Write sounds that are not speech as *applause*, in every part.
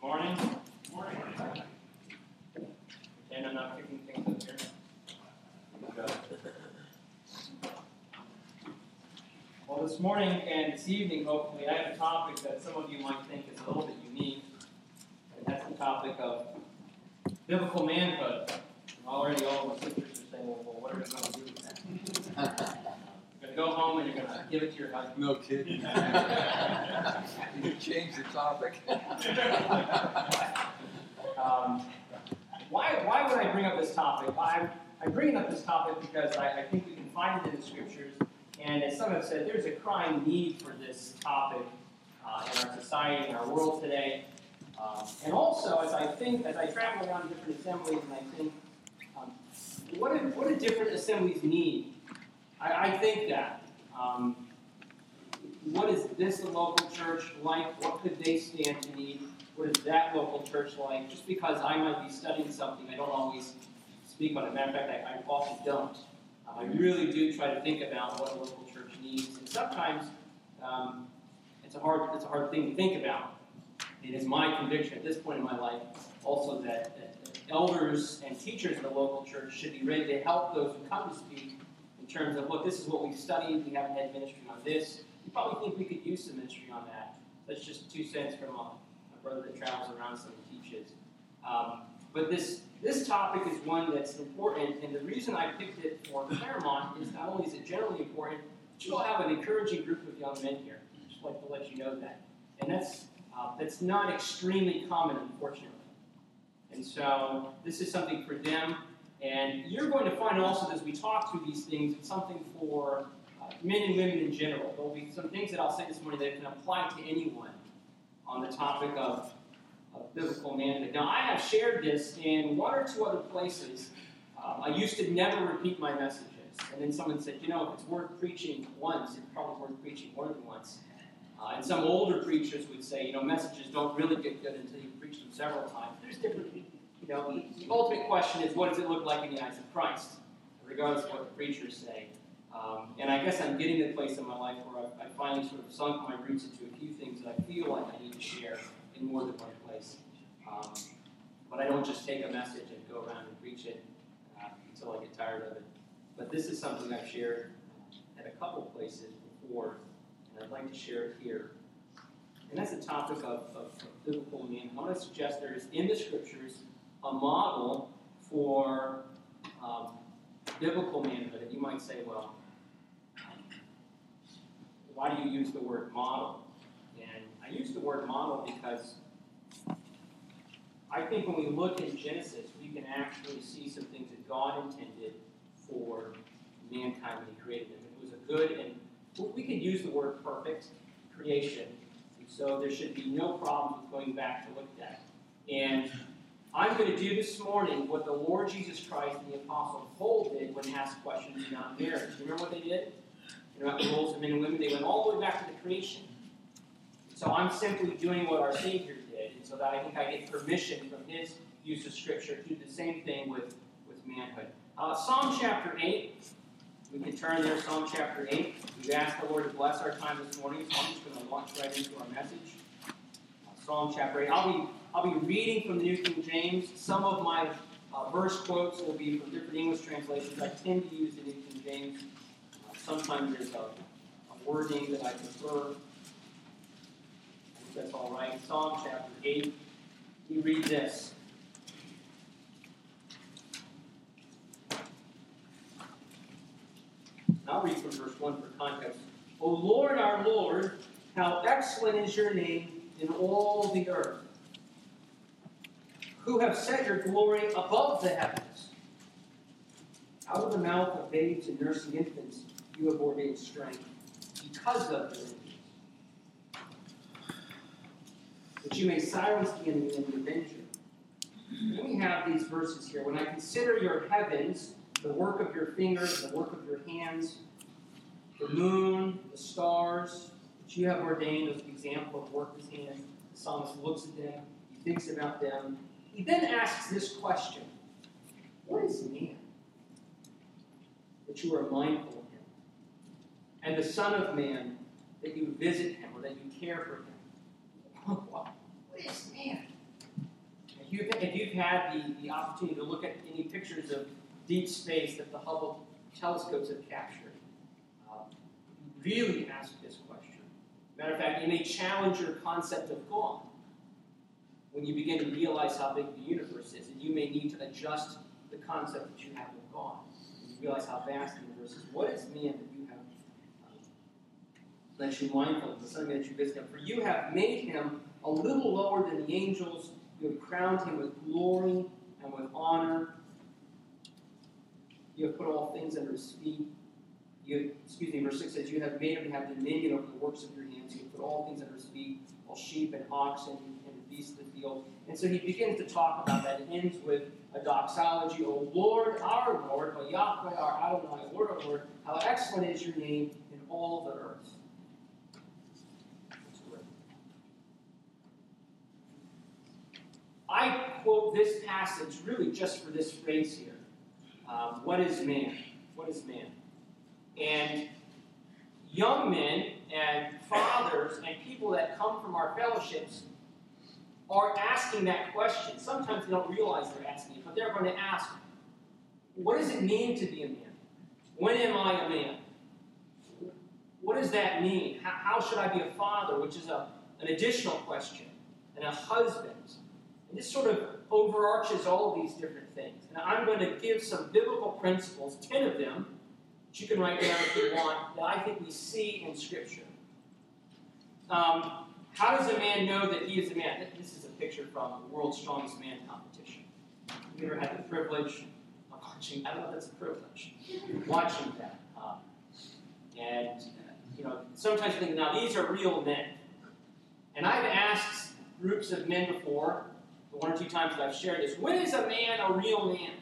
Good morning. Morning. Pretend I'm not picking things up here. Well, this morning and this evening, hopefully, I have a topic that some of you might think is a little bit unique. And that's the topic of biblical manhood. And already all the sisters are saying, well, well what are we going to do with that? *laughs* You're going to go home and you're going to give it to your husband. No kidding. *laughs* you changed the topic. *laughs* Um, why, why would I bring up this topic? I, I'm bringing up this topic because I, I think we can find it in the scriptures, and as some have said, there's a crying need for this topic uh, in our society, in our world today. Um, and also, as I think, as I travel around different assemblies, and I think, um, what, do, what do different assemblies need? I, I think that. Um, what is this local church like? What could they stand to need? what is that local church like? Just because I might be studying something, I don't always speak on it. Matter of fact, I, I often don't. Um, I really do try to think about what a local church needs, and sometimes um, it's a hard it's a hard thing to think about. It is my conviction at this point in my life also that, that elders and teachers in the local church should be ready to help those who come to speak in terms of look, this is what we've studied. We haven't had ministry on this. Probably think we could use some ministry on that. That's just two cents from a brother that travels around some and teaches. Um, but this this topic is one that's important, and the reason I picked it for Claremont is not only is it generally important, but you all have an encouraging group of young men here. I'd just like to let you know that, and that's uh, that's not extremely common, unfortunately. And so this is something for them, and you're going to find also as we talk through these things, it's something for men and women in general. There'll be some things that I'll say this morning that can apply to anyone on the topic of, of biblical manhood. Now, I have shared this in one or two other places. Um, I used to never repeat my messages. And then someone said, you know, if it's worth preaching once, it's probably worth preaching more than once. Uh, and some older preachers would say, you know, messages don't really get good until you preach them several times. There's different, you know, the ultimate question is what does it look like in the eyes of Christ, regardless of what the preachers say. Um, and I guess I'm getting to the place in my life where I've, I finally sort of sunk my roots into a few things that I feel like I need to share in more than one place. Um, but I don't just take a message and go around and preach it uh, until I get tired of it. But this is something I've shared at a couple places before, and I'd like to share it here. And that's the topic of, of, of biblical meaning. I want to suggest there is in the scriptures a model for um, biblical manhood. And you might say, well, why do you use the word model? And I use the word model because I think when we look in Genesis, we can actually see some things that God intended for mankind when He created them. It was a good and we could use the word perfect creation. So there should be no problem with going back to look at that. And I'm going to do this morning what the Lord Jesus Christ and the Apostle Paul did when asked questions about marriage. Do you remember what they did? about the roles of men and women. They went all the way back to the creation. So I'm simply doing what our Savior did, and so that I think I get permission from His use of Scripture to do the same thing with, with manhood. Uh, Psalm chapter 8. We can turn there, Psalm chapter 8. We've asked the Lord to bless our time this morning, so I'm just going to launch right into our message. Uh, Psalm chapter 8. I'll be, I'll be reading from the New King James. Some of my uh, verse quotes will be from different English translations. I tend to use the New King James. Sometimes there's a, a wording that I prefer. That's all right. Psalm chapter 8, we read this. I'll read from verse 1 for context. O Lord, our Lord, how excellent is your name in all the earth, who have set your glory above the heavens. Out of the mouth of babes and nursing infants, you have ordained strength because of your enemies. That you may silence the enemy and the avenger. Then we have these verses here. When I consider your heavens, the work of your fingers, the work of your hands, the moon, the stars, that you have ordained as an example of work of his hands, the psalmist looks at them, he thinks about them. He then asks this question What is man? That you are mindful of him, and the Son of Man, that you visit him or that you care for him. what is man? If you've had the, the opportunity to look at any pictures of deep space that the Hubble telescopes have captured, uh, really ask this question. Matter of fact, it may challenge your concept of God when you begin to realize how big the universe is, and you may need to adjust the concept that you have of God. You realize how vast the universe is. What is man that you have uh, that you mindful of, the something that you visit him? For you have made him a little lower than the angels. You have crowned him with glory and with honor. You have put all things under his feet. You, excuse me, verse 6 says, You have made him to have dominion over the works of your hands. You have put all things under his feet, all sheep and oxen beasts of the field. And so he begins to talk about that. It ends with a doxology, O Lord, our Lord, O Yahweh, our Adonai, Lord, our Lord, how excellent is your name in all the earth. I quote this passage really just for this phrase here. Um, what is man? What is man? And young men and fathers and people that come from our fellowships are asking that question. Sometimes they don't realize they're asking it, but they're going to ask, what does it mean to be a man? When am I a man? What does that mean? How, should I be a father? Which is a, an additional question. And a husband. And this sort of overarches all of these different things. And I'm going to give some biblical principles, 10 of them, that you can write down if you want, that I think we see in Scripture. Um, how does a man know that he is a man? This is a picture from the World's Strongest Man competition. Have you ever had the privilege of watching? I don't know if that's a privilege. Watching that. Um, and, you know, sometimes you think, now these are real men. And I've asked groups of men before, the one or two times that I've shared this, when is a man a real man?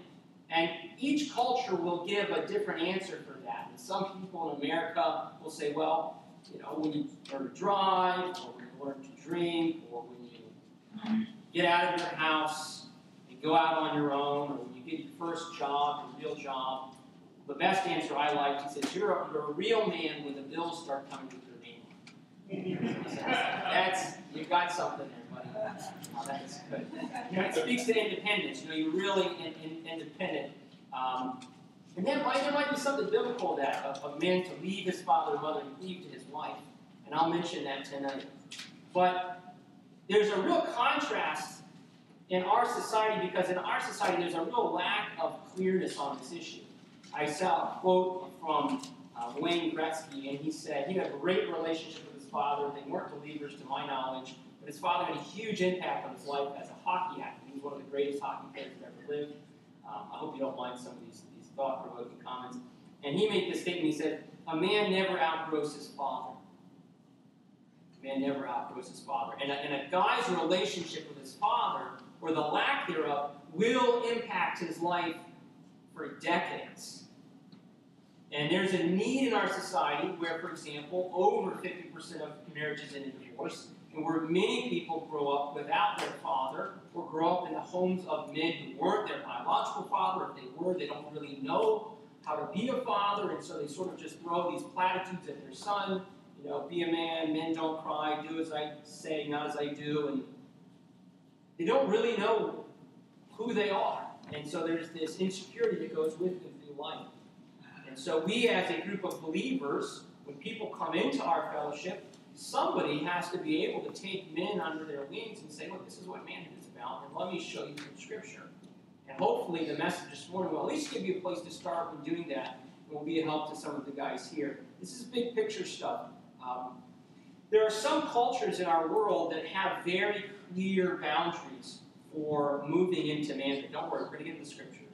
And each culture will give a different answer for that. And some people in America will say, well, you know, when you learn to drive, or learn to drink, or when you get out of your house and go out on your own, or when you get your first job, your real job. The best answer I liked, he says, you're a, you're a real man when the bills start coming with your name. That's, you've got something there, buddy. That's good. It speaks to independence. You know, you're really in, in, independent. Um, and then there might be something biblical that of man to leave his father and mother and cleave to his wife. And I'll mention that tonight. But there's a real contrast in our society because in our society there's a real lack of clearness on this issue. I saw a quote from uh, Wayne Gretzky, and he said he had a great relationship with his father. They weren't believers, to my knowledge, but his father had a huge impact on his life as a hockey athlete. He was one of the greatest hockey players that ever lived. Um, I hope you don't mind some of these, these thought-provoking comments. And he made this statement. He said, "A man never outgrows his father. Man never outgrows his father. And a, and a guy's relationship with his father, or the lack thereof, will impact his life for decades." And there's a need in our society where, for example, over 50% of marriages end in divorce, and where many people grow up without their father, or grow up in the homes of men who weren't their biological father. If they were, they don't really know how to be a father, and so they sort of just throw these platitudes at their son. You know, be a man, men don't cry, do as I say, not as I do, and they don't really know who they are. And so there's this insecurity that goes with them through life. And so we, as a group of believers, when people come into our fellowship, somebody has to be able to take men under their wings and say, look, this is what manhood is about, and let me show you from Scripture. And hopefully the message this morning will at least give you a place to start when doing that, and will be a help to some of the guys here. This is big picture stuff. Um, there are some cultures in our world that have very clear boundaries for moving into manhood. Don't worry, we're going to get into the Scriptures.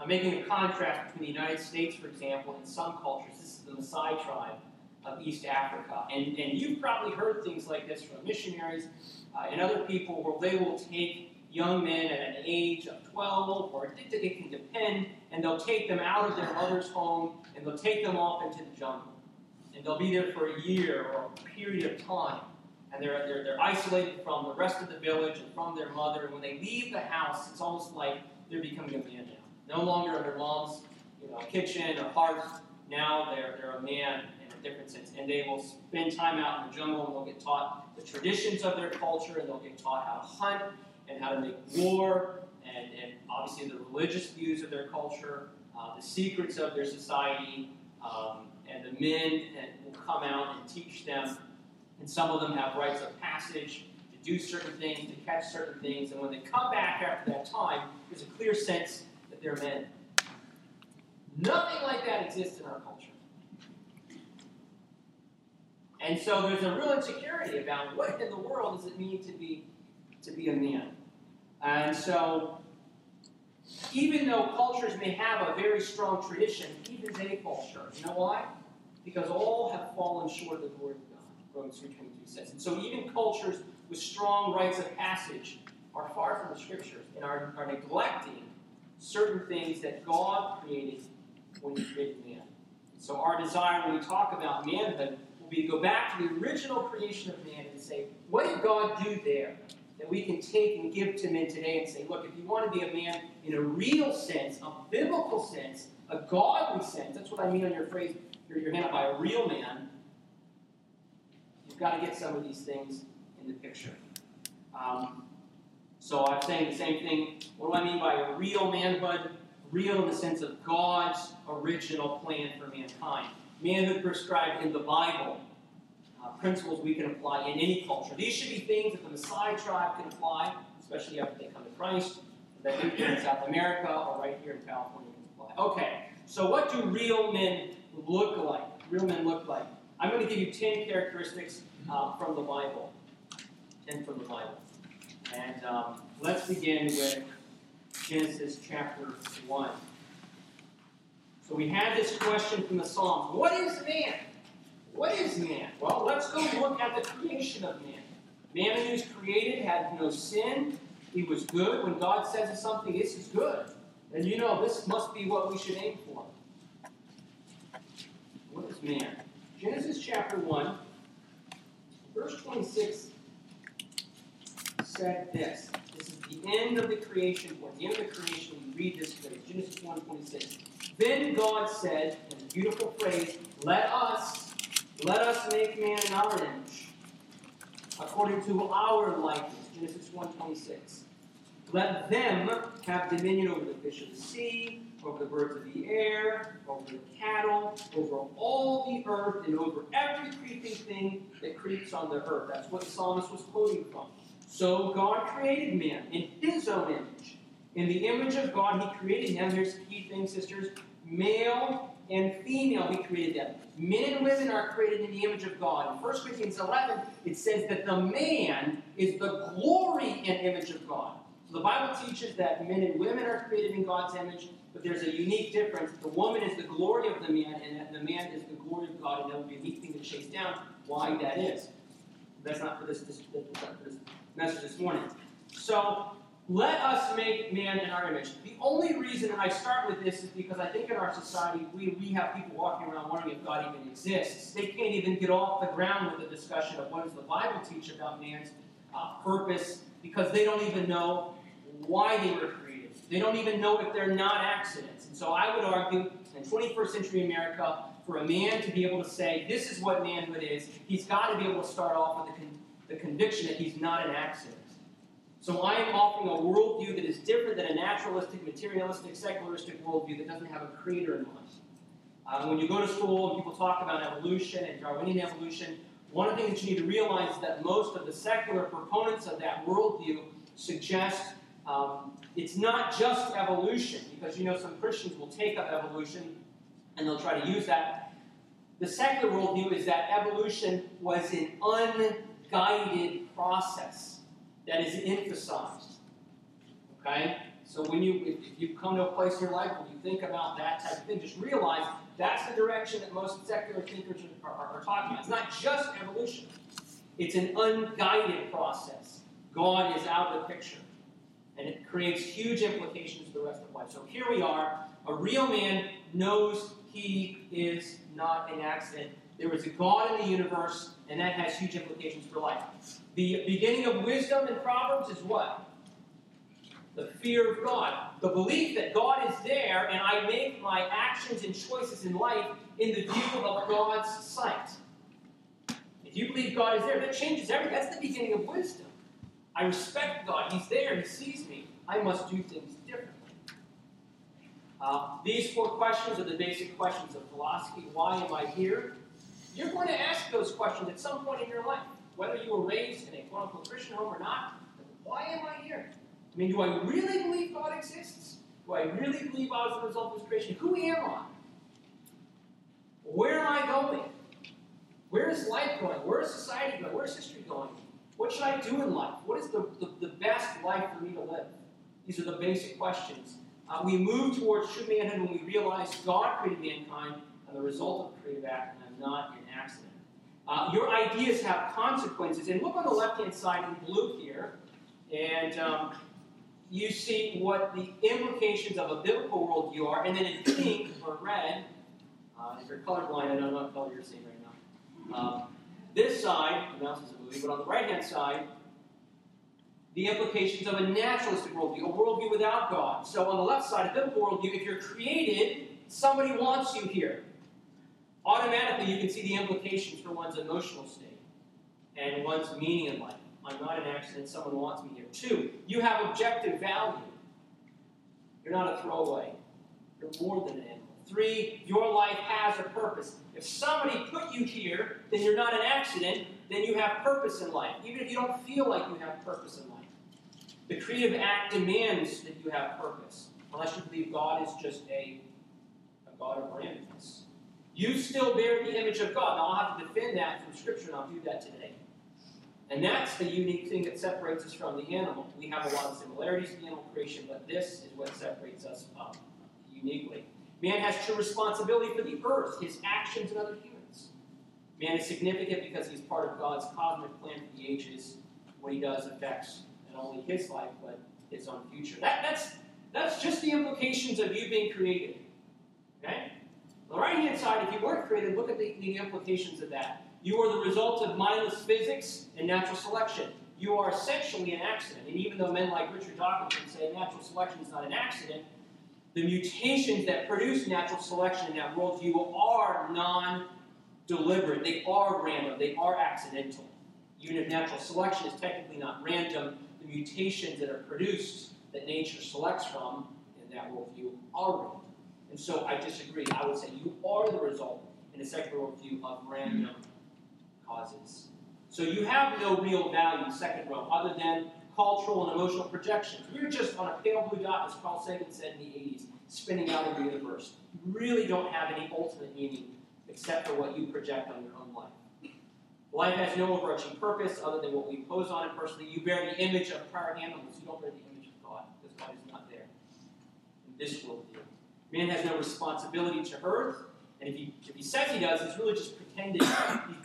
I'm making a contrast between the United States, for example, and some cultures. This is the Maasai tribe of East Africa. And, and you've probably heard things like this from missionaries uh, and other people where they will take young men at an age of 12 or it, can depend, and they'll take them out of their mother's home and they'll take them off into the jungle. And they'll be there for a year or a period of time. And they're, they're, they're isolated from the rest of the village and from their mother. And when they leave the house, it's almost like they're becoming a man now. No longer in their mom's you know, kitchen or hearth. Now they're, they're a man in a different sense. And they will spend time out in the jungle and they'll get taught the traditions of their culture and they'll get taught how to hunt and how to make war, and, and obviously the religious views of their culture, uh, the secrets of their society, um, and the men will come out and teach them. And some of them have rites of passage to do certain things, to catch certain things, and when they come back after that time, there's a clear sense that they're men. Nothing like that exists in our culture. And so there's a real insecurity about what in the world does it mean to be to be a man. And so even though cultures may have a very strong tradition, even they fall short. You know why? Because all have fallen short of the glory of God, Romans 3.22 says. And so even cultures with strong rites of passage are far from the scriptures and are, are neglecting certain things that God created when he created man. So our desire when we talk about manhood will be to go back to the original creation of man and say, what did God do there that we can take and give to men today and say, look, if you want to be a man in a real sense, a biblical sense, a godly sense, that's what I mean on your phrase, your, your hand up by a real man, you've got to get some of these things in the picture. Um, so I'm saying the same thing. What do I mean by a real manhood? Real in the sense of God's original plan for mankind. Manhood prescribed in the Bible. Principles we can apply in any culture. These should be things that the Maasai tribe can apply, especially after they come to Christ, that people in South America or right here in California can apply. Okay, so what do real men look like? Real men look like. I'm going to give you 10 characteristics uh, from the Bible. 10 from the Bible. And um, let's begin with Genesis chapter 1. So we had this question from the Psalms What is man? What is man? Well, let's go look at the creation of man. Man who was created had no sin. He was good. When God says something, this is good. Then you know this must be what we should aim for. What is man? Genesis chapter 1, verse 26 said this. This is the end of the creation point. The end of the creation, we read this phrase, Genesis 1 26. Then God said, in a beautiful phrase, let us, let us make man in our image, according to our likeness. Genesis 1 26. Let them have dominion over the fish of the sea, over the birds of the air, over the cattle, over all the earth, and over every creeping thing that creeps on the earth. That's what the psalmist was quoting from. So God created man in his own image. In the image of God, he created him. Here's the key thing, sisters. Male and female, he created them. Men and women are created in the image of God. In 1 Corinthians 11, it says that the man is the glory and image of God. So the Bible teaches that men and women are created in God's image, but there's a unique difference. The woman is the glory of the man, and that the man is the glory of God, and that would be a unique thing to chase down why that is. That's not for this, this, that's not for this message this morning. So let us make man in our image. The only reason I start with this is because I think in our society we, we have people walking around wondering if God even exists. They can't even get off the ground with a discussion of what does the Bible teach about man's uh, purpose because they don't even know why they were created. They don't even know if they're not accidents. And so I would argue in 21st century America, for a man to be able to say, this is what manhood is, he's got to be able to start off with the, con- the conviction that he's not an accident. So I am offering a worldview that is different than a naturalistic, materialistic, secularistic worldview that doesn't have a creator in mind. Um, when you go to school and people talk about evolution and Darwinian evolution, one of the things that you need to realize is that most of the secular proponents of that worldview suggest um, it's not just evolution, because you know some Christians will take up evolution and they'll try to use that. The secular worldview is that evolution was an unguided process that is emphasized. Okay? So when you if you come to a place in your life where you think about that type of thing, just realize that's the direction that most secular thinkers are, are, are talking about. It's not just evolution. It's an unguided process. God is out of the picture. And it creates huge implications for the rest of life. So here we are. A real man knows he is not an accident. There is a God in the universe, and that has huge implications for life. The beginning of wisdom in Proverbs is what? The fear of God. The belief that God is there, and I make my actions and choices in life in the view of God's sight. If you believe God is there, that changes everything. That's the beginning of wisdom. I respect God. He's there. He sees me. I must do things differently. Uh, these four questions are the basic questions of philosophy. Why am I here? You're going to ask those questions at some point in your life, whether you were raised in a quote unquote Christian home or not. Why am I here? I mean, do I really believe God exists? Do I really believe I was the result of His creation? Who am I? Where am I going? Where is life going? Where is society going? Where is history going? What should I do in life? What is the, the, the best life for me to live? These are the basic questions. Uh, we move towards true manhood when we realize God created mankind and the result of the creative act, and I'm not accident. Uh, your ideas have consequences. And look on the left hand side in blue here, and um, you see what the implications of a biblical worldview are. And then in pink or red, uh, if you're colorblind, I don't know what color you're seeing right now. Um, this side, the mouse is a movie, but on the right hand side, the implications of a naturalistic worldview, a worldview without God. So on the left side, a biblical worldview, if you're created, somebody wants you here. Automatically, you can see the implications for one's emotional state and one's meaning in life. I'm not an accident, someone wants me here. Two, you have objective value. You're not a throwaway, you're more than an animal. Three, your life has a purpose. If somebody put you here, then you're not an accident, then you have purpose in life, even if you don't feel like you have purpose in life. The creative act demands that you have purpose, unless you believe God is just a, a God of randomness. You still bear the image of God. Now, I'll have to defend that from Scripture, and I'll do that today. And that's the unique thing that separates us from the animal. We have a lot of similarities to the animal creation, but this is what separates us um, uniquely. Man has true responsibility for the earth, his actions, and other humans. Man is significant because he's part of God's cosmic plan for the ages. What he does affects not only his life, but his own future. That, that's, that's just the implications of you being created. Okay? On the right hand side, if you weren't created, look at the, the implications of that. You are the result of mindless physics and natural selection. You are essentially an accident. And even though men like Richard Dawkins say natural selection is not an accident, the mutations that produce natural selection in that worldview are non deliberate. They are random. They are accidental. Even if natural selection is technically not random, the mutations that are produced that nature selects from in that worldview are random. And so I disagree. I would say you are the result in a secular worldview of random causes. So you have no real value, second row, other than cultural and emotional projections. You're just on a pale blue dot, as Carl Sagan said in the 80s, spinning out in the universe. You really don't have any ultimate meaning except for what you project on your own life. Life has no overarching purpose other than what we impose on it personally. You bear the image of prior animals. You don't bear the image of God because God is not there in this worldview. Man has no responsibility to earth, and if he, if he says he does, he's really just pretending.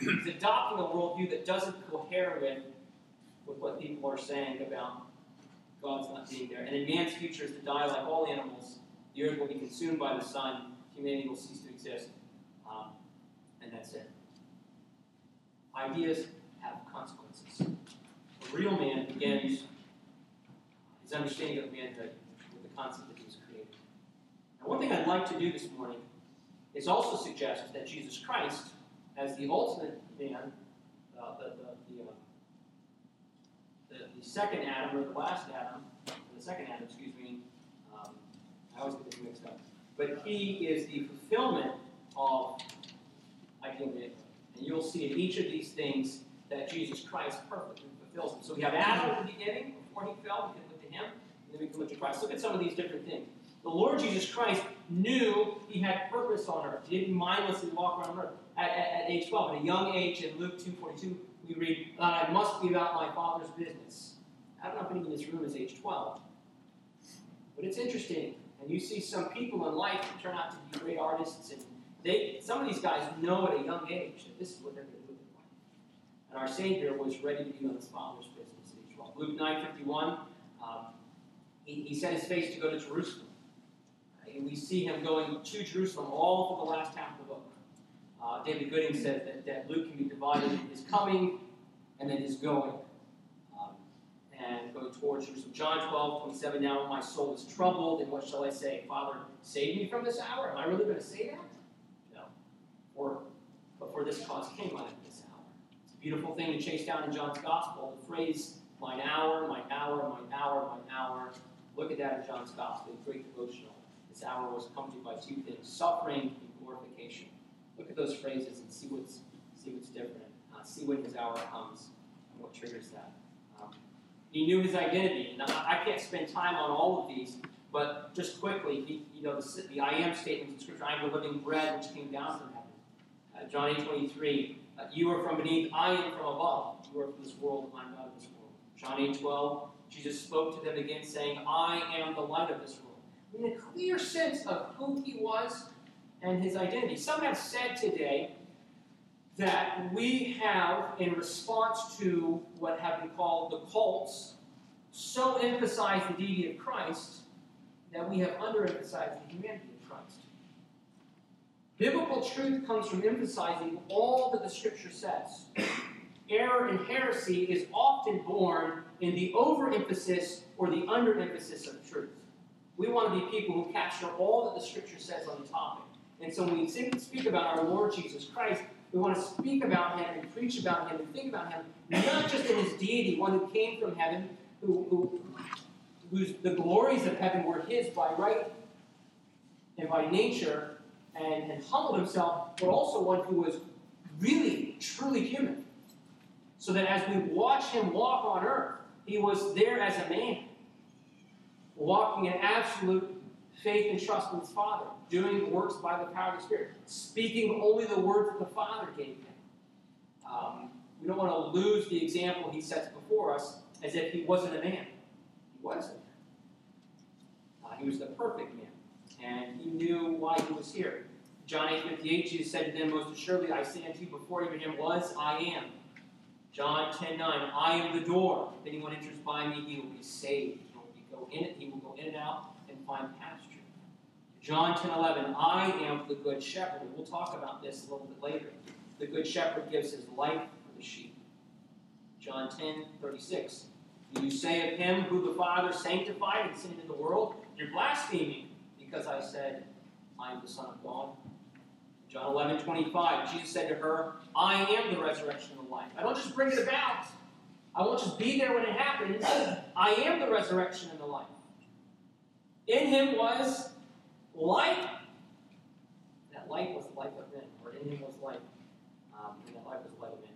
He's adopting a worldview that doesn't cohere with, with what people are saying about God's not being there. And in man's future is to die like all animals. The earth will be consumed by the sun. Humanity will cease to exist. Um, and that's it. Ideas have consequences. A real man begins his understanding of manhood with the concept created. Now, one thing I'd like to do this morning is also suggest that Jesus Christ, as the ultimate man, uh, the, the, the, uh, the, the, second Adam, or the last Adam, the second Adam, excuse me, um, I always get this mixed up, but he is the fulfillment of ideal manhood. And you'll see in each of these things that Jesus Christ perfectly fulfills them. So we have Adam at the beginning, before he fell, we can look to him, and then we can look to Christ. Look at some of these different things. The Lord Jesus Christ knew he had purpose on earth. He didn't mindlessly walk around earth. At, at, at age 12, at a young age, in Luke 2.42, we read, I must be about my Father's business. I don't know if anyone in this room is age 12. But it's interesting. And you see some people in life who turn out to be great artists and they, some of these guys know at a young age that this is what they're going to do their life. And our Savior was ready to be on his Father's business at age 12. Luke 9.51, um, he, he set his face to go to Jerusalem. And we see him going to Jerusalem all for the last half of the book. Uh, David Gooding says that, that Luke can be divided in his coming and then his going. Um, and going towards Jerusalem. John 12, 27, now my soul is troubled, and what shall I say? Father, save me from this hour? Am I really going to say that? No. Or but for this cause came I this hour. It's a beautiful thing to chase down in John's gospel. The phrase Mine hour, mine hour, mine hour, mine hour. Look at that in John's Gospel, it's great devotional. This hour was accompanied by two things suffering and glorification. Look at those phrases and see what's, see what's different. Uh, see when his hour comes and what triggers that. Um, he knew his identity. Now, I can't spend time on all of these, but just quickly, he, you know, the, the I am statements in Scripture I am the living bread which came down from heaven. Uh, John 8 23, uh, you are from beneath, I am from above. You are from this world, I am not of this world. John 8 12, Jesus spoke to them again, saying, I am the light of this world. In a clear sense of who he was and his identity. Some have said today that we have, in response to what have been called the cults, so emphasized the deity of Christ that we have underemphasized the humanity of Christ. Biblical truth comes from emphasizing all that the Scripture says. Error and heresy is often born in the overemphasis or the underemphasis of truth. We want to be people who capture all that the Scripture says on the topic. And so when we speak about our Lord Jesus Christ, we want to speak about him and preach about him and think about him, not just in his deity, one who came from heaven, who, who whose the glories of heaven were his by right and by nature, and, and humbled himself, but also one who was really, truly human. So that as we watch him walk on earth, he was there as a man, walking in absolute faith and trust in his Father, doing works by the power of the Spirit, speaking only the words that the Father gave him. Um, we don't want to lose the example he sets before us as if he wasn't a man. He wasn't. Uh, he was the perfect man, and he knew why he was here. John 8 58, Jesus said to them, Most assuredly, I say unto you, before him was, I am. John 10 9, I am the door. If anyone enters by me, he will be saved. Go in it, he will go in and out and find pasture. John 10 11, I am the good shepherd. We'll talk about this a little bit later. The good shepherd gives his life for the sheep. John 10 36, you say of him who the Father sanctified and sent into the world, you're blaspheming because I said, I am the Son of God. John 11, 25, Jesus said to her, I am the resurrection and the life. I don't just bring it about. I won't just be there when it happens. I am the resurrection and the life. In him was light. That light was the life of men, or in him was light. Um, and that light was the light of men.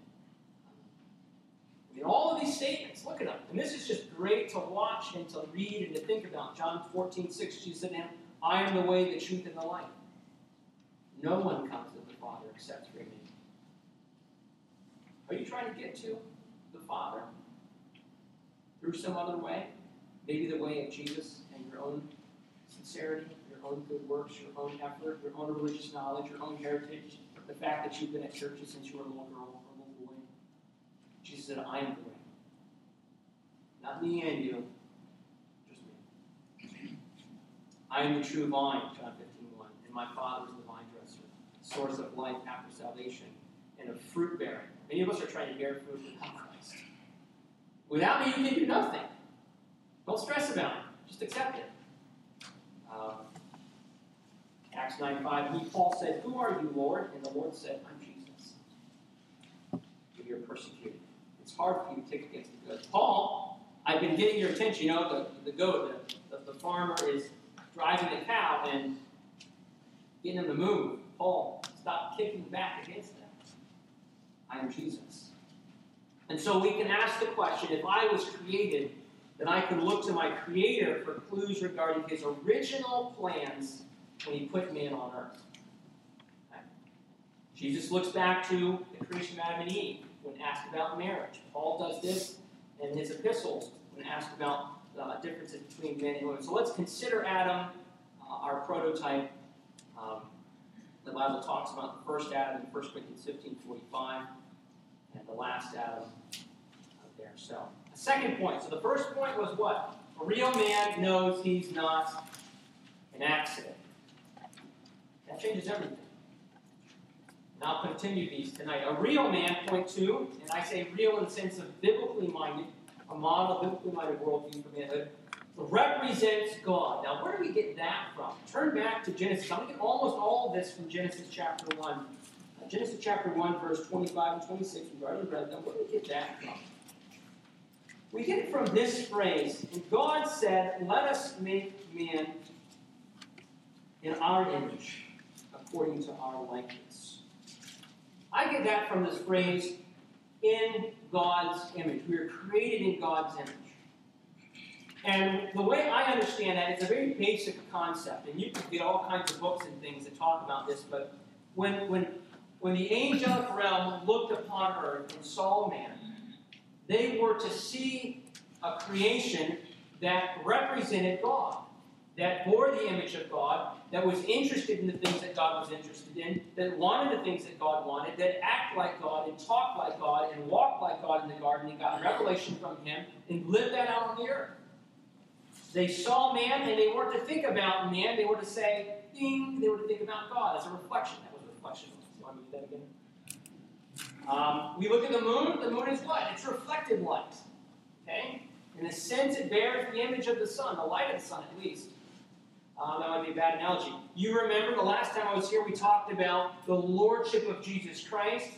I mean, all of these statements, look at them. And this is just great to watch and to read and to think about. John 14, 6, Jesus said to him, I am the way, the truth, and the life. No one comes to the Father except through me. Are you trying to get to the Father through some other way? Maybe the way of Jesus and your own sincerity, your own good works, your own effort, your own religious knowledge, your own heritage, the fact that you've been at churches since you were a little girl or a little boy. Jesus said, I am the way. Not me and you, just me. I am the true vine, John 15, 1, and my Father is the vine dresser, source of life after salvation, and of fruit bearing. Many of us are trying to bear fruit without. Without me, you can do nothing. Don't stress about it. Just accept it. Um, Acts 9 5, he, Paul said, Who are you, Lord? And the Lord said, I'm Jesus. You're persecuted. It's hard for you to take against the good. Paul, I've been getting your attention. You know, the, the goat, the, the, the farmer is driving the cow and getting him to move. Paul, stop kicking back against them. I am Jesus. And so we can ask the question if I was created, then I can look to my Creator for clues regarding His original plans when He put man on earth. Okay. Jesus looks back to the creation of Adam and Eve when asked about marriage. Paul does this in his epistles when asked about uh, differences between men and women. So let's consider Adam, uh, our prototype. Um, the Bible talks about the first Adam in 1 Corinthians 15 45 and the last Adam there. So, a second point. So, the first point was what? A real man knows he's not an accident. That changes everything. And I'll continue these tonight. A real man, point two, and I say real in the sense of biblically minded, a model, biblically minded worldview for manhood, represents God. Now, where do we get that from? Turn back to Genesis. I'm going to get almost all of this from Genesis chapter 1. Genesis chapter 1, verse 25 and 26. We've already read them. Where do we get that from? We get it from this phrase. God said, Let us make man in our image, according to our likeness. I get that from this phrase, in God's image. We are created in God's image. And the way I understand that, it's a very basic concept, and you can get all kinds of books and things that talk about this, but when, when, when the angelic realm looked upon earth and saw man, they were to see a creation that represented God, that bore the image of God, that was interested in the things that God was interested in, that wanted the things that God wanted, that act like God and talk like God and walk like God in the garden and got revelation from Him and lived that out on the earth. They saw man and they weren't to think about man, they were to say, ding, they were to think about God as a reflection. That was a reflection. Again? Um, we look at the moon, the moon is what? It's reflected light. Okay? In a sense, it bears the image of the sun, the light of the sun at least. Um, that might be a bad analogy. You remember the last time I was here, we talked about the lordship of Jesus Christ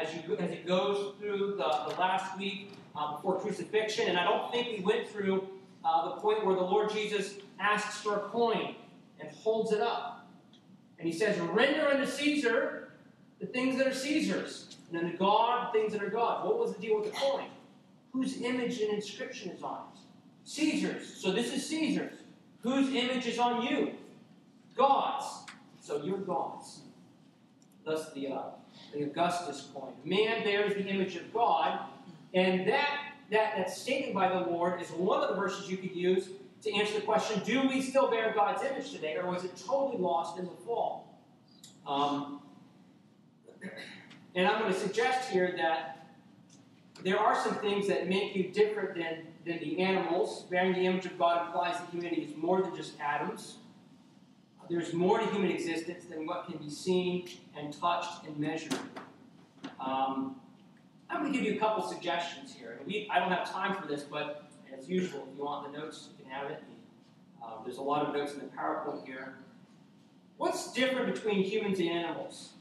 as, you, as he goes through the, the last week uh, before crucifixion. And I don't think we went through uh, the point where the Lord Jesus asks for a coin and holds it up. And he says, Render unto Caesar the things that are Caesar's, and unto God things that are God. What was the deal with the coin? Whose image and inscription is on it? Caesar's. So this is Caesar's. Whose image is on you? God's. So you're God's. Thus the, uh, the Augustus coin. Man bears the image of God, and that that, that's stated by the Lord is one of the verses you could use to answer the question do we still bear God's image today, or was it totally lost in the fall? Um, and I'm going to suggest here that there are some things that make you different than, than the animals. Bearing the image of God implies that humanity is more than just atoms. There's more to human existence than what can be seen and touched and measured. Um, I'm going to give you a couple suggestions here. We, I don't have time for this, but as usual, if you want the notes, you can have it. Uh, there's a lot of notes in the PowerPoint here. What's different between humans and animals?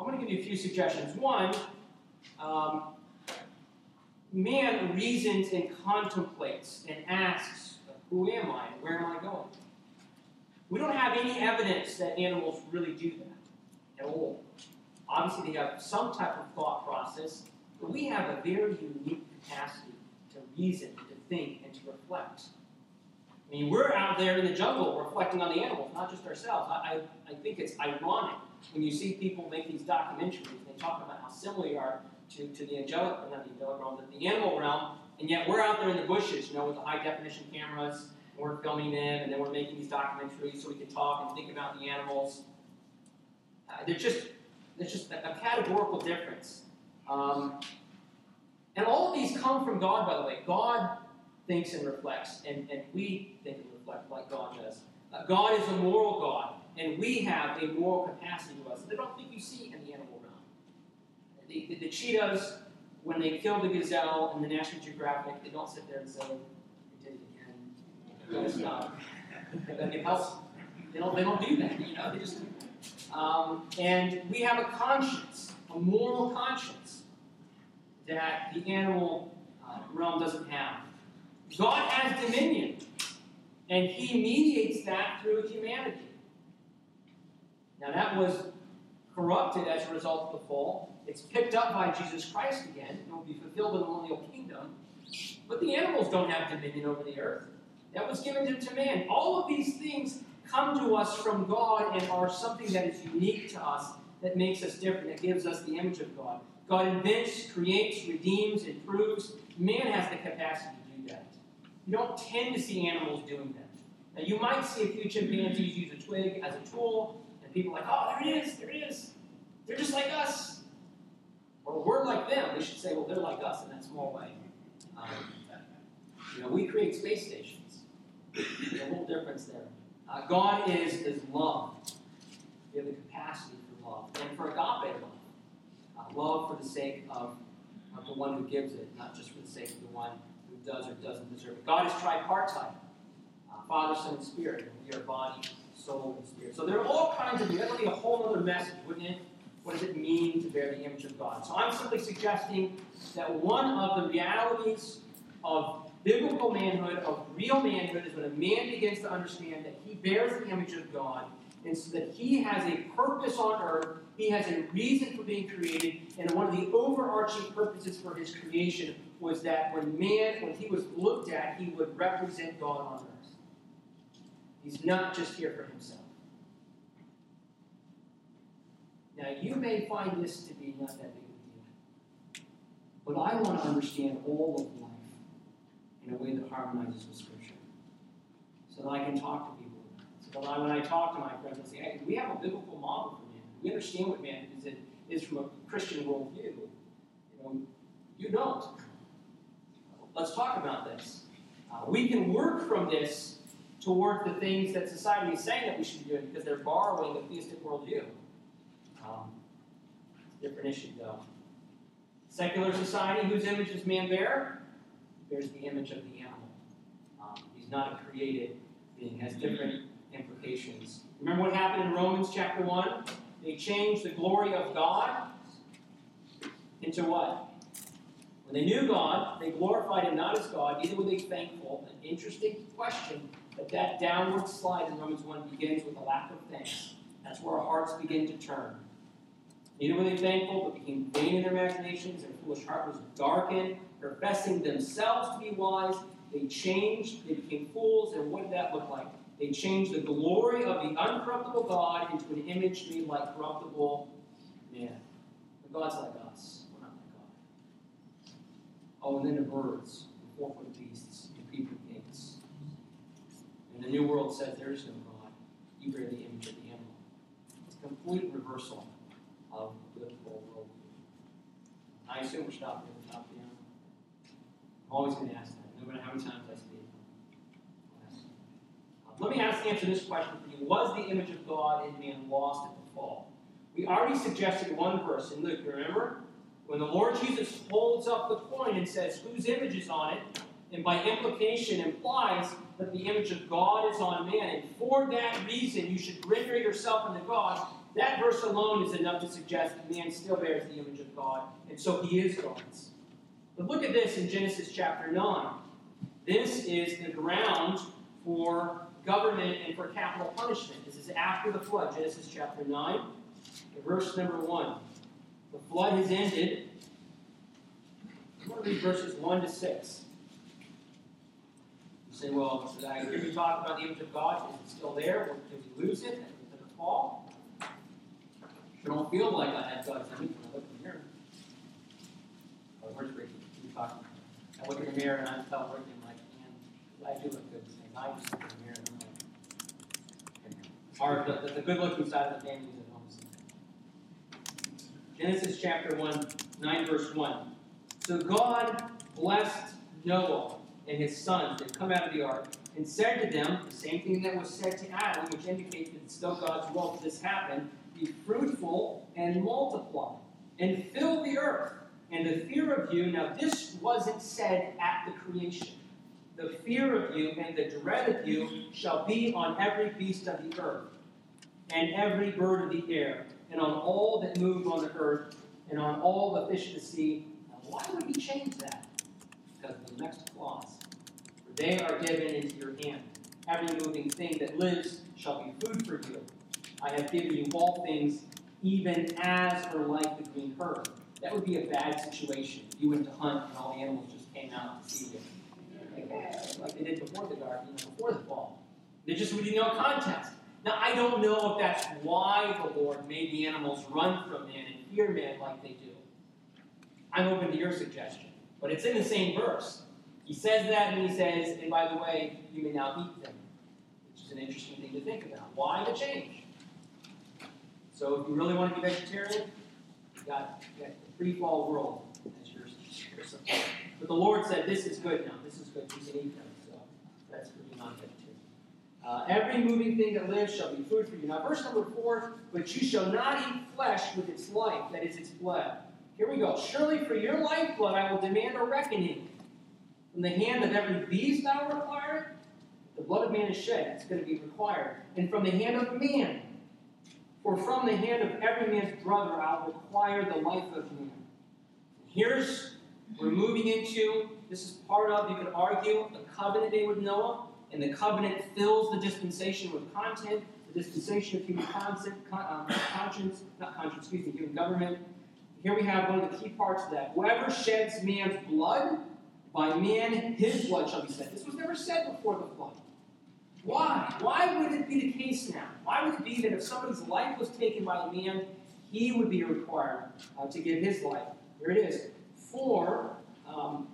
I'm going to give you a few suggestions. One, um, man reasons and contemplates and asks, Who am I where am I going? We don't have any evidence that animals really do that at all. Obviously, they have some type of thought process, but we have a very unique capacity to reason, to think, and to reflect. I mean, we're out there in the jungle reflecting on the animals, not just ourselves. I, I, I think it's ironic when you see people make these documentaries, they talk about how similar we are to, to the angelic, not the angelic realm, but the animal realm, and yet we're out there in the bushes, you know, with the high definition cameras, and we're filming them, and then we're making these documentaries so we can talk and think about the animals. Uh, they're just there's just a, a categorical difference. Um, and all of these come from God, by the way. God thinks and reflects, and, and we think and reflect like God does. Uh, God is a moral God, and we have a moral capacity to us that I don't think you see in the animal realm. The, the, the cheetahs, when they kill the gazelle in the National Geographic, they don't sit there and say, "We did it again." Stop. It helps. They don't. They don't do that. You know. They just um, and we have a conscience, a moral conscience, that the animal uh, realm doesn't have. God has dominion, and He mediates that through humanity. Now, that was corrupted as a result of the fall. It's picked up by Jesus Christ again. It will be fulfilled in the millennial kingdom. But the animals don't have dominion over the earth. That was given to, to man. All of these things come to us from God and are something that is unique to us, that makes us different, that gives us the image of God. God invents, creates, redeems, improves. Man has the capacity to do that. You don't tend to see animals doing that. Now, you might see a few chimpanzees use a twig as a tool, and people are like, oh, there it is, there it is. They're just like us. Or we're like them. We should say, well, they're like us in that small way. Um, you know, we create space stations. There's a little difference there. Uh, God is, is love. We have the capacity for love and for agape love. Uh, love for the sake of, of the one who gives it, not just for the sake of the one who does or doesn't deserve it. God is tripartite uh, Father, Son, and Spirit. And we are body, soul, and spirit. So there are all kinds of, that would be a whole other message, wouldn't it? What does it mean to bear the image of God? So I'm simply suggesting that one of the realities of biblical manhood, of real manhood, is when a man begins to understand that he bears the image of God, and so that he has a purpose on earth, he has a reason for being created, and one of the overarching purposes for his creation was that when man, when he was looked at, he would represent God on earth. He's not just here for himself. Now, you may find this to be not that big of a deal, but I want to understand all of life in a way that harmonizes with Scripture, so that I can talk to people. So that I, when I talk to my friends, I say, hey, we have a biblical model for man. We understand what man is, it is from a Christian worldview. You know, you don't. Let's talk about this. Uh, we can work from this toward the things that society is saying that we should be doing because they're borrowing the theistic worldview. Um, different issue, though. Secular society, whose image does man bear? Bears the image of the animal. Um, he's not a created being, has different implications. Remember what happened in Romans chapter 1? They changed the glory of God into what? When they knew God, they glorified Him not as God, neither were they thankful. An interesting question, that downward slide in Romans 1 begins with a lack of thanks. That's where our hearts begin to turn. Neither were they thankful, but became vain in their imaginations. Their foolish heart was darkened. Professing themselves to be wise, they changed, they became fools, and what did that look like? They changed the glory of the uncorruptible God into an image made like corruptible man. But God's like us. We're not like God. Oh, and then the birds, the four-foot beasts, the creeping things. And the New World says there is no God. You bear the image of the animal. It's a complete reversal of the biblical worldview. I assume we're stopping at the top of the hour. I'm always going to ask that, no matter how many times I speak. Let me ask, the answer this question for you. Was the image of God in man lost at the fall? We already suggested one verse in Luke, remember? When the Lord Jesus holds up the coin and says, whose image is on it, and by implication implies that the image of God is on man, and for that reason you should render yourself unto God, that verse alone is enough to suggest that man still bears the image of God, and so he is God's. But look at this in Genesis chapter 9. This is the ground for government and for capital punishment. This is after the flood, Genesis chapter 9, verse number 1. The flood has ended. I'm going to read verses 1 to 6. Say, well, should I hear you talk about the image of God? Is it still there? Or did we lose it? Did it fall? I don't feel like I had God's image when I look in the mirror. Oh, where's Ricky? You talking? I look in the mirror and I tell Ricky, I'm like, I do look good today. I just look in the mirror and I'm like, or the, the, the good looking side of the family is at home. Genesis chapter 1, 9 verse 1. So God blessed Noah and his sons that come out of the ark and said to them the same thing that was said to Adam, which indicates that it's still God's will that this happen be fruitful and multiply and fill the earth. And the fear of you, now this wasn't said at the creation. The fear of you and the dread of you shall be on every beast of the earth, and every bird of the air, and on all that move on the earth, and on all the fish of the sea. Now, why would he change that? Because the next clause. They are given into your hand. Every moving thing that lives shall be food for you. I have given you all things, even as are like the green herb. That would be a bad situation. You went to hunt and all the animals just came out to see you. Like they did before the know, before the fall. They just would be no contest. Now I don't know if that's why the Lord made the animals run from man and fear man like they do. I'm open to your suggestion. But it's in the same verse. He says that and he says, and by the way, you may now eat them. Which is an interesting thing to think about. Why the change? So if you really want to be vegetarian, you got, you got the pre-fall world as your, support. But the Lord said, this is good now. This is good. You can eat them. So that's for you non-vegetarian. Uh, every moving thing that lives shall be food for you. Now, verse number four, but you shall not eat flesh with its life, that is its blood. Here we go. Surely for your lifeblood I will demand a reckoning. From the hand of every beast I will require it. The blood of man is shed. It's going to be required. And from the hand of man. For from the hand of every man's brother I'll require the life of man. Here's, we're moving into this is part of, you could argue, the covenant made with Noah, and the covenant fills the dispensation with content, the dispensation of human consent, con, um, conscience, not conscience, excuse me, human government. Here we have one of the key parts of that. Whoever sheds man's blood, by man his blood shall be shed. This was never said before the flood. Why? Why would it be the case now? Why would it be that if somebody's life was taken by a man, he would be required uh, to give his life? Here it is. For um,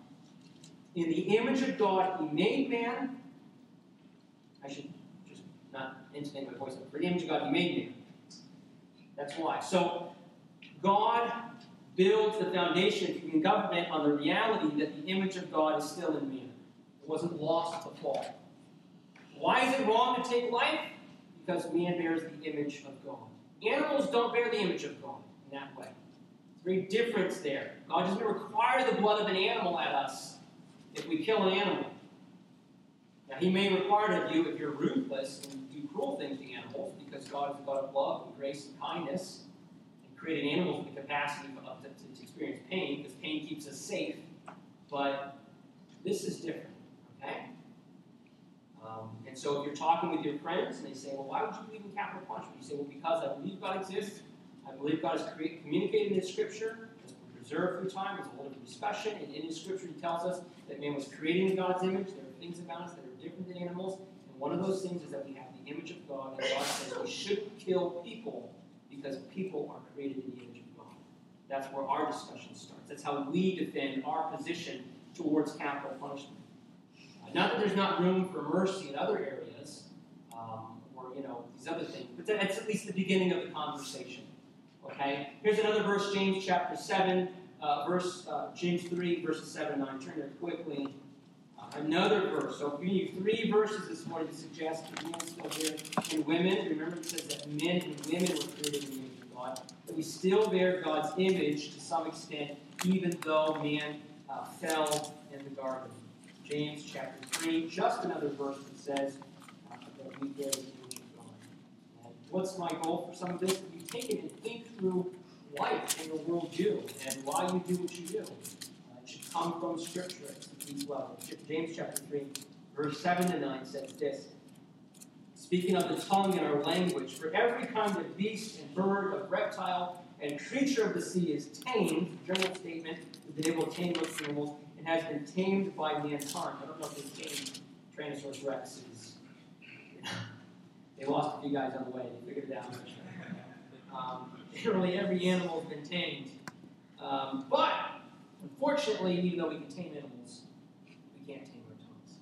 in the image of God he made man. I should just not intonate my voice. For the image of God he made man. That's why. So God builds the foundation human government on the reality that the image of God is still in man. It wasn't lost at the fall. Why is it wrong to take life? Because man bears the image of God. Animals don't bear the image of God in that way. It's very different there. God doesn't require the blood of an animal at us if we kill an animal. Now, He may require it of you if you're ruthless and do cruel things to animals, because God is a God of love and grace and kindness, created animals with the capacity to, to, experience pain, because pain keeps us safe. But this is different, okay? Um, and so if you're talking with your friends and they say, well, why would you believe in capital punishment? You say, well, because I believe God exists. I believe God has created, communicated in Scripture. It's preserved through time. It's a whole different discussion. And in Scripture, He tells us that man was created in God's image. There are things about us that are different than animals. And one of those things is that we have the image of God. And God says we shouldn't kill people because people are created in the image of God. That's where our discussion starts. That's how we defend our position towards capital punishment. Not that there's not room for mercy in other areas, um, or you know these other things, but that's at least the beginning of the conversation. Okay. Here's another verse, James chapter seven, uh, verse uh, James three, verses seven and nine. Turn there quickly. Another verse. So we need three verses this morning to suggest men still bear and women. Remember, it says that men and women were created in the image of God. We still bear God's image to some extent, even though man uh, fell in the garden. James chapter 3, just another verse that says uh, that we bear the image of God. And what's my goal for some of this? You take it and think through life and the worldview and why you do what you do. Come from Scripture at these levels. James chapter 3, verse 7 to 9 says this. Speaking of the tongue and our language, for every kind of beast and bird, of reptile, and creature of the sea is tamed, general statement, is been able tame most animals, and has been tamed by mankind. I don't know if they tamed Tyrannosaurus Rex. they lost a few guys on the way. They figured it out. Um, *laughs* every animal has been tamed. Um, but, unfortunately, even though we can tame animals, we can't tame our tongues.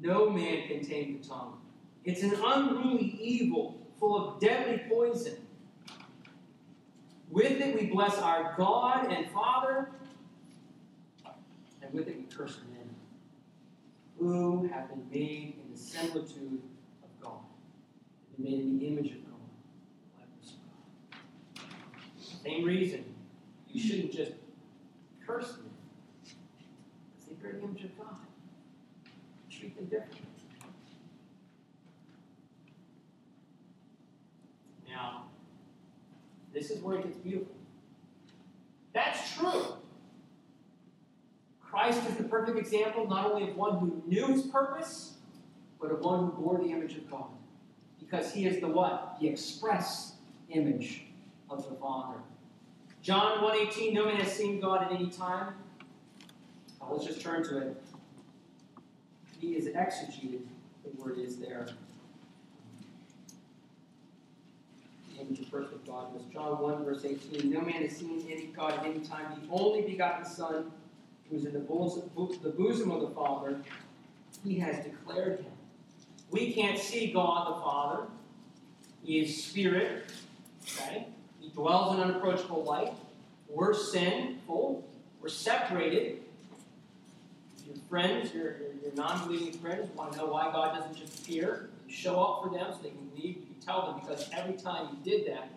No man can tame the tongue. It's an unruly evil full of deadly poison. With it we bless our God and Father, and with it we curse men, who have been made in the similitude of God, been made in the image of God. Same reason you shouldn't just curse them, because they the image of God. Treat them differently. Now, this is where it gets beautiful. That's true. Christ is the perfect example not only of one who knew his purpose, but of one who bore the image of God. Because he is the what? The express image of the Father. John 1.18, no man has seen God at any time. Uh, let's just turn to it. He is exegeted, the word is there. The image of birth of God was John 1, verse 18. No man has seen any God at any time. The only begotten Son, who's in the bosom, the bosom of the Father, he has declared him. We can't see God the Father. He is spirit. Okay? Dwells in unapproachable light. We're sinful. We're separated. Your friends, your, your, your non-believing friends, want to know why God doesn't just appear. You show up for them so they can leave. You tell them because every time you did that,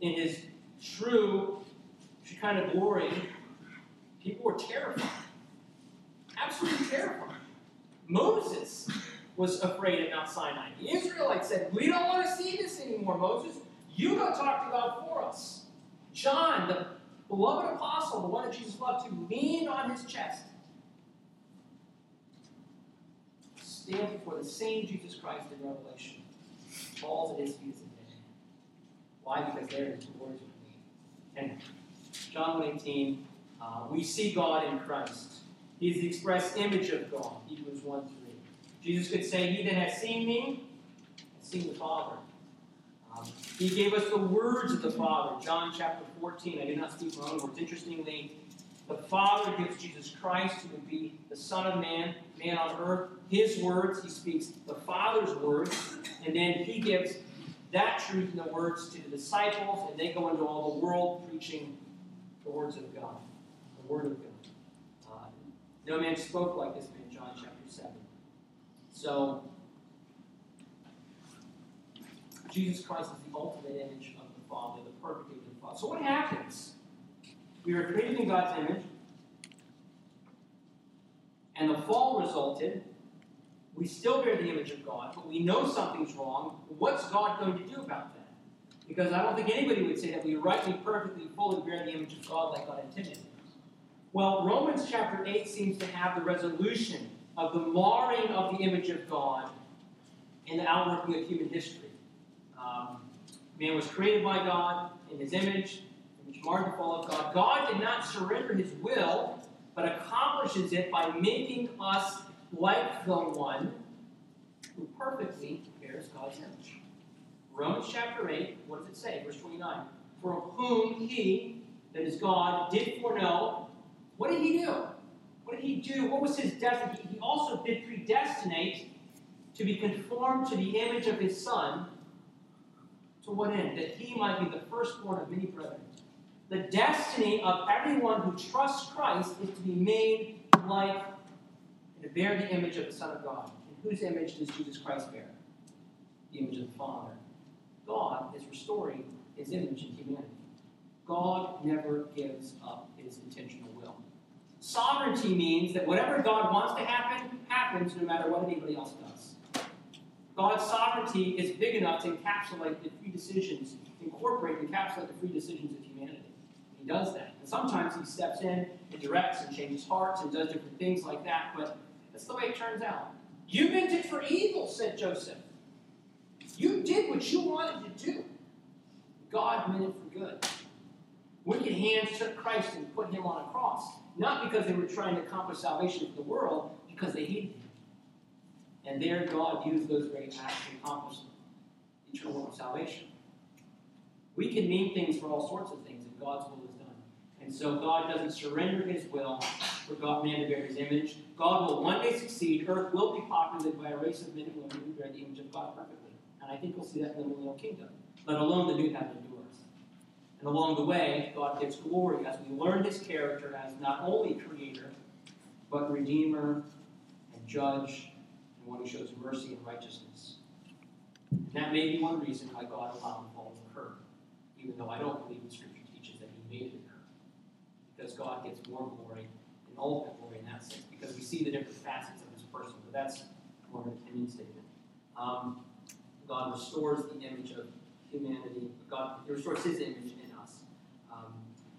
in his true kind of glory, people were terrified. Absolutely terrified. Moses was afraid at Mount Sinai. The Israelites said, We don't want to see this anymore, Moses. You go talk to God for us. John, the beloved apostle, the one that Jesus loved, to lean on his chest stands before the same Jesus Christ in Revelation, falls at his feet man. Why? Because there his words with me. And John 1.18, uh, we see God in Christ. He is the express image of God, Hebrews 1 3. Jesus could say, He that has seen me has seen the Father. He gave us the words of the Father, John chapter 14. I did not speak my own words. Interestingly, the Father gives Jesus Christ, who would be the Son of Man, man on earth, his words. He speaks the Father's words, and then he gives that truth and the words to the disciples, and they go into all the world preaching the words of God, the Word of God. Uh, no man spoke like this man, John chapter 7. So, Jesus Christ is the ultimate image of the Father, the perfect image of the Father. So, what happens? We were created in God's image, and the fall resulted. We still bear the image of God, but we know something's wrong. What's God going to do about that? Because I don't think anybody would say that we rightly, perfectly, fully bear the image of God like God intended. Well, Romans chapter 8 seems to have the resolution of the marring of the image of God in the outworking of human history. Um, man was created by God in his image, which marred the fall of God. God did not surrender his will, but accomplishes it by making us like the one who perfectly bears God's image. Romans chapter 8, what does it say? Verse 29. For whom he, that is God, did foreknow. What did he do? What did he do? What was his destiny? He also did predestinate to be conformed to the image of his Son. To what end? That he might be the firstborn of many brethren. The destiny of everyone who trusts Christ is to be made like and to bear the image of the Son of God. And whose image does Jesus Christ bear? The image of the Father. God is restoring his image in humanity. God never gives up his intentional will. Sovereignty means that whatever God wants to happen, happens no matter what anybody else does. God's sovereignty is big enough to encapsulate the free decisions, incorporate and encapsulate the free decisions of humanity. He does that. And sometimes he steps in and directs and changes hearts and does different things like that, but that's the way it turns out. You meant it for evil, said Joseph. You did what you wanted to do. God meant it for good. Wicked hands took Christ and put him on a cross, not because they were trying to accomplish salvation for the world, because they hated him. And there God used those great acts to accomplish eternal work of salvation. We can mean things for all sorts of things, and God's will is done. And so God doesn't surrender his will for God man to bear his image. God will one day succeed. Earth will be populated by a race of men and women who bear the image of God perfectly. And I think we'll see that in the millennial kingdom, let alone the new heaven and new earth. And along the way, God gives glory as we learn his character as not only creator, but redeemer and judge, one who shows mercy and righteousness. And that may be one reason why God allowed the fall to occur, even though I don't believe the scripture teaches that he made it occur. Because God gets more glory and ultimate glory in that sense, because we see the different facets of his person. But that's more of an opinion statement. Um, God restores the image of humanity. God restores His image in us. Um,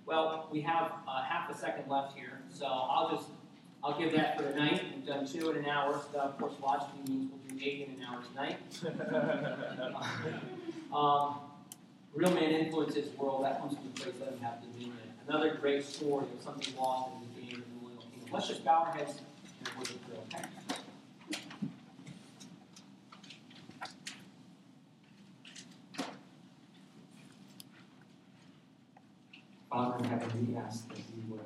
well, we have uh, half a second left here, so I'll just I'll give that for tonight. We've done two in an hour, so that of course logically means we'll do eight in an hour tonight. *laughs* um, real man influences world. That comes from the place that have to do it. Another great story of something lost in the game of the millennial kingdom. Let's just bow our heads and worship prayer. Okay. Father in heaven, we ask that you would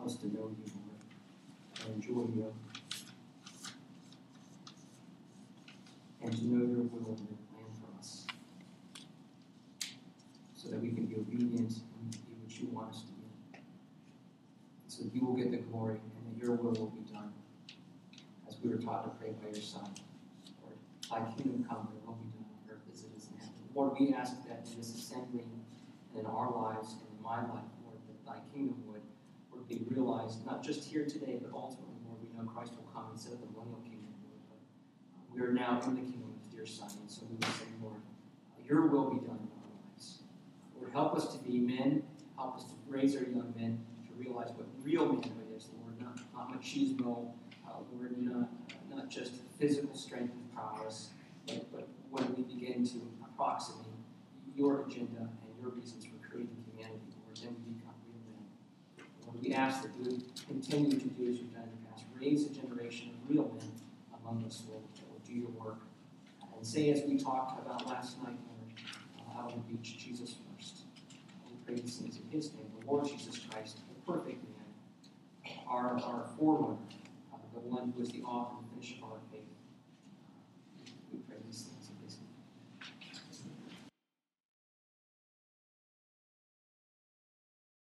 help us to know you, more and enjoy you, and to know your will and your plan for us, so that we can be obedient and be what you want us to be, so that you will get the glory and that your will will be done, as we were taught to pray by your Son. Lord, thy kingdom come, thy will be done on earth as it is in heaven. Lord, we ask that in this assembly and in our lives and in my life, Lord, that thy kingdom would, would be realized, not just here today, but ultimately, Lord, we know Christ will come and set up the millennial kingdom. But we are now in the kingdom of dear Son, and so we will say, Lord, your will be done in our lives. Lord, help us to be men, help us to raise our young men to realize what real manhood is, Lord, not, not machismo, uh, Lord, not, not just physical strength and prowess, but, but when we begin to approximate your agenda and your reasons for creating humanity, Lord, then we become real we ask that would continue to do as you've done in the past. Raise a generation of real men among us, that will do your work. And say, as we talked about last night, Lord, uh, on the beach, Jesus first. We pray these things in his name, the Lord Jesus Christ, the perfect man, our, our forerunner, uh, the one who is the author and finisher of our.